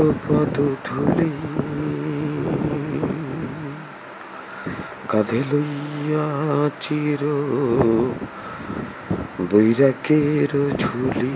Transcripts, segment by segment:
পদ ধুলি। কাঁধে লইয়া চির বৈরাকের ঝুলি।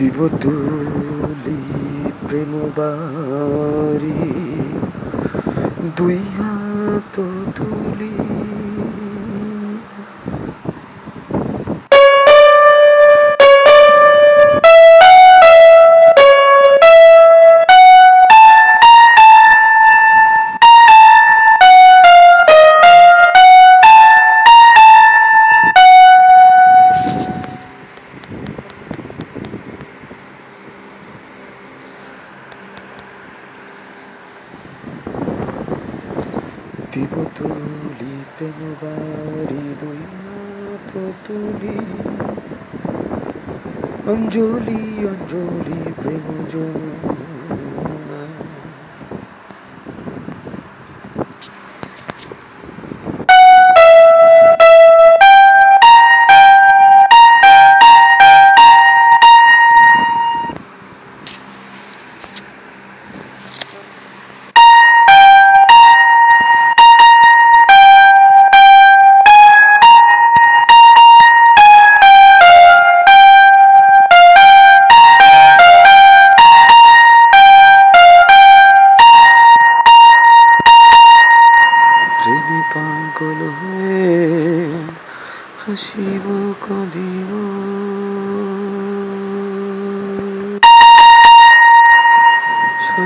দিবতলি প্রেম বাড়ি। দুই হাত তুলি। দিবতলি প্রেম বাড়ি তুলি। অঞ্জলি অঞ্জলি প্রেম যমুনা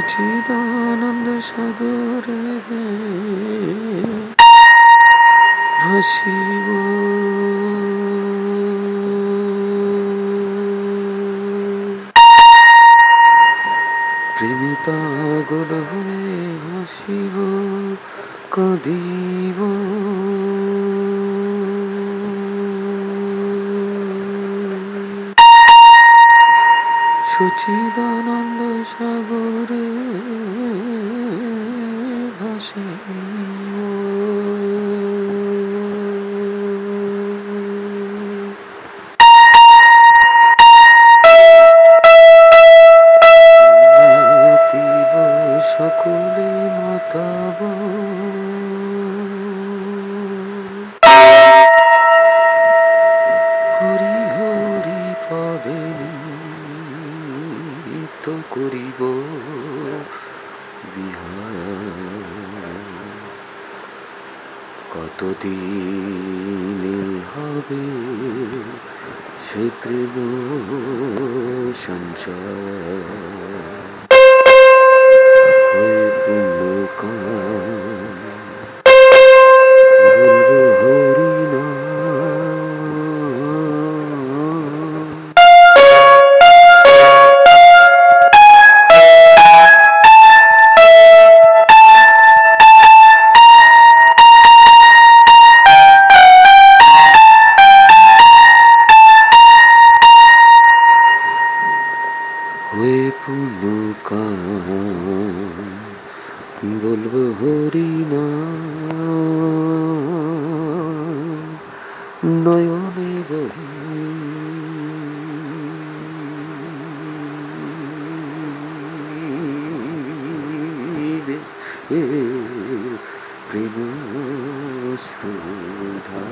সচিদানন্দ সাগরে ভাসিব। প্রেমে পাগল হয়ে হাসিব কাঁদিব। সচিদানন্দ সাগরে ভাসিব কতদিনে হবে সে প্রেম সঞ্চার নয়নে বহে প্রেম শ্রদ্ধা।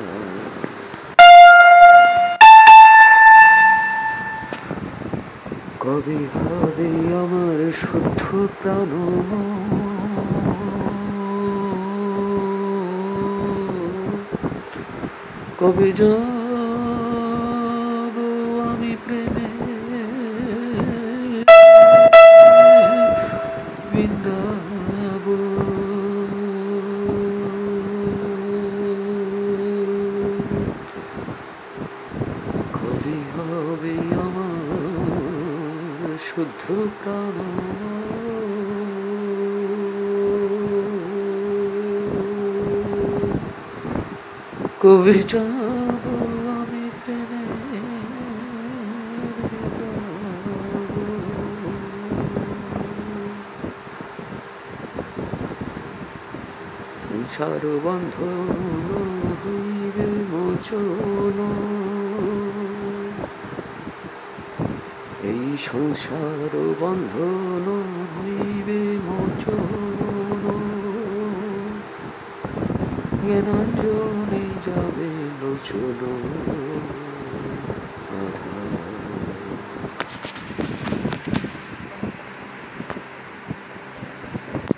কবে হবে আমার শুদ্ধ প্রাণ? কবি আমি প্রেমে? বৃন্দাব কবে হবে আমার শুদ্ধ প্রাণ। কবি যাব আমি সংসার হইবে মোচন। এই সংসার বন্ধন হইবে মোচন। জ্ঞানাঞ্জনে যাবে লোচন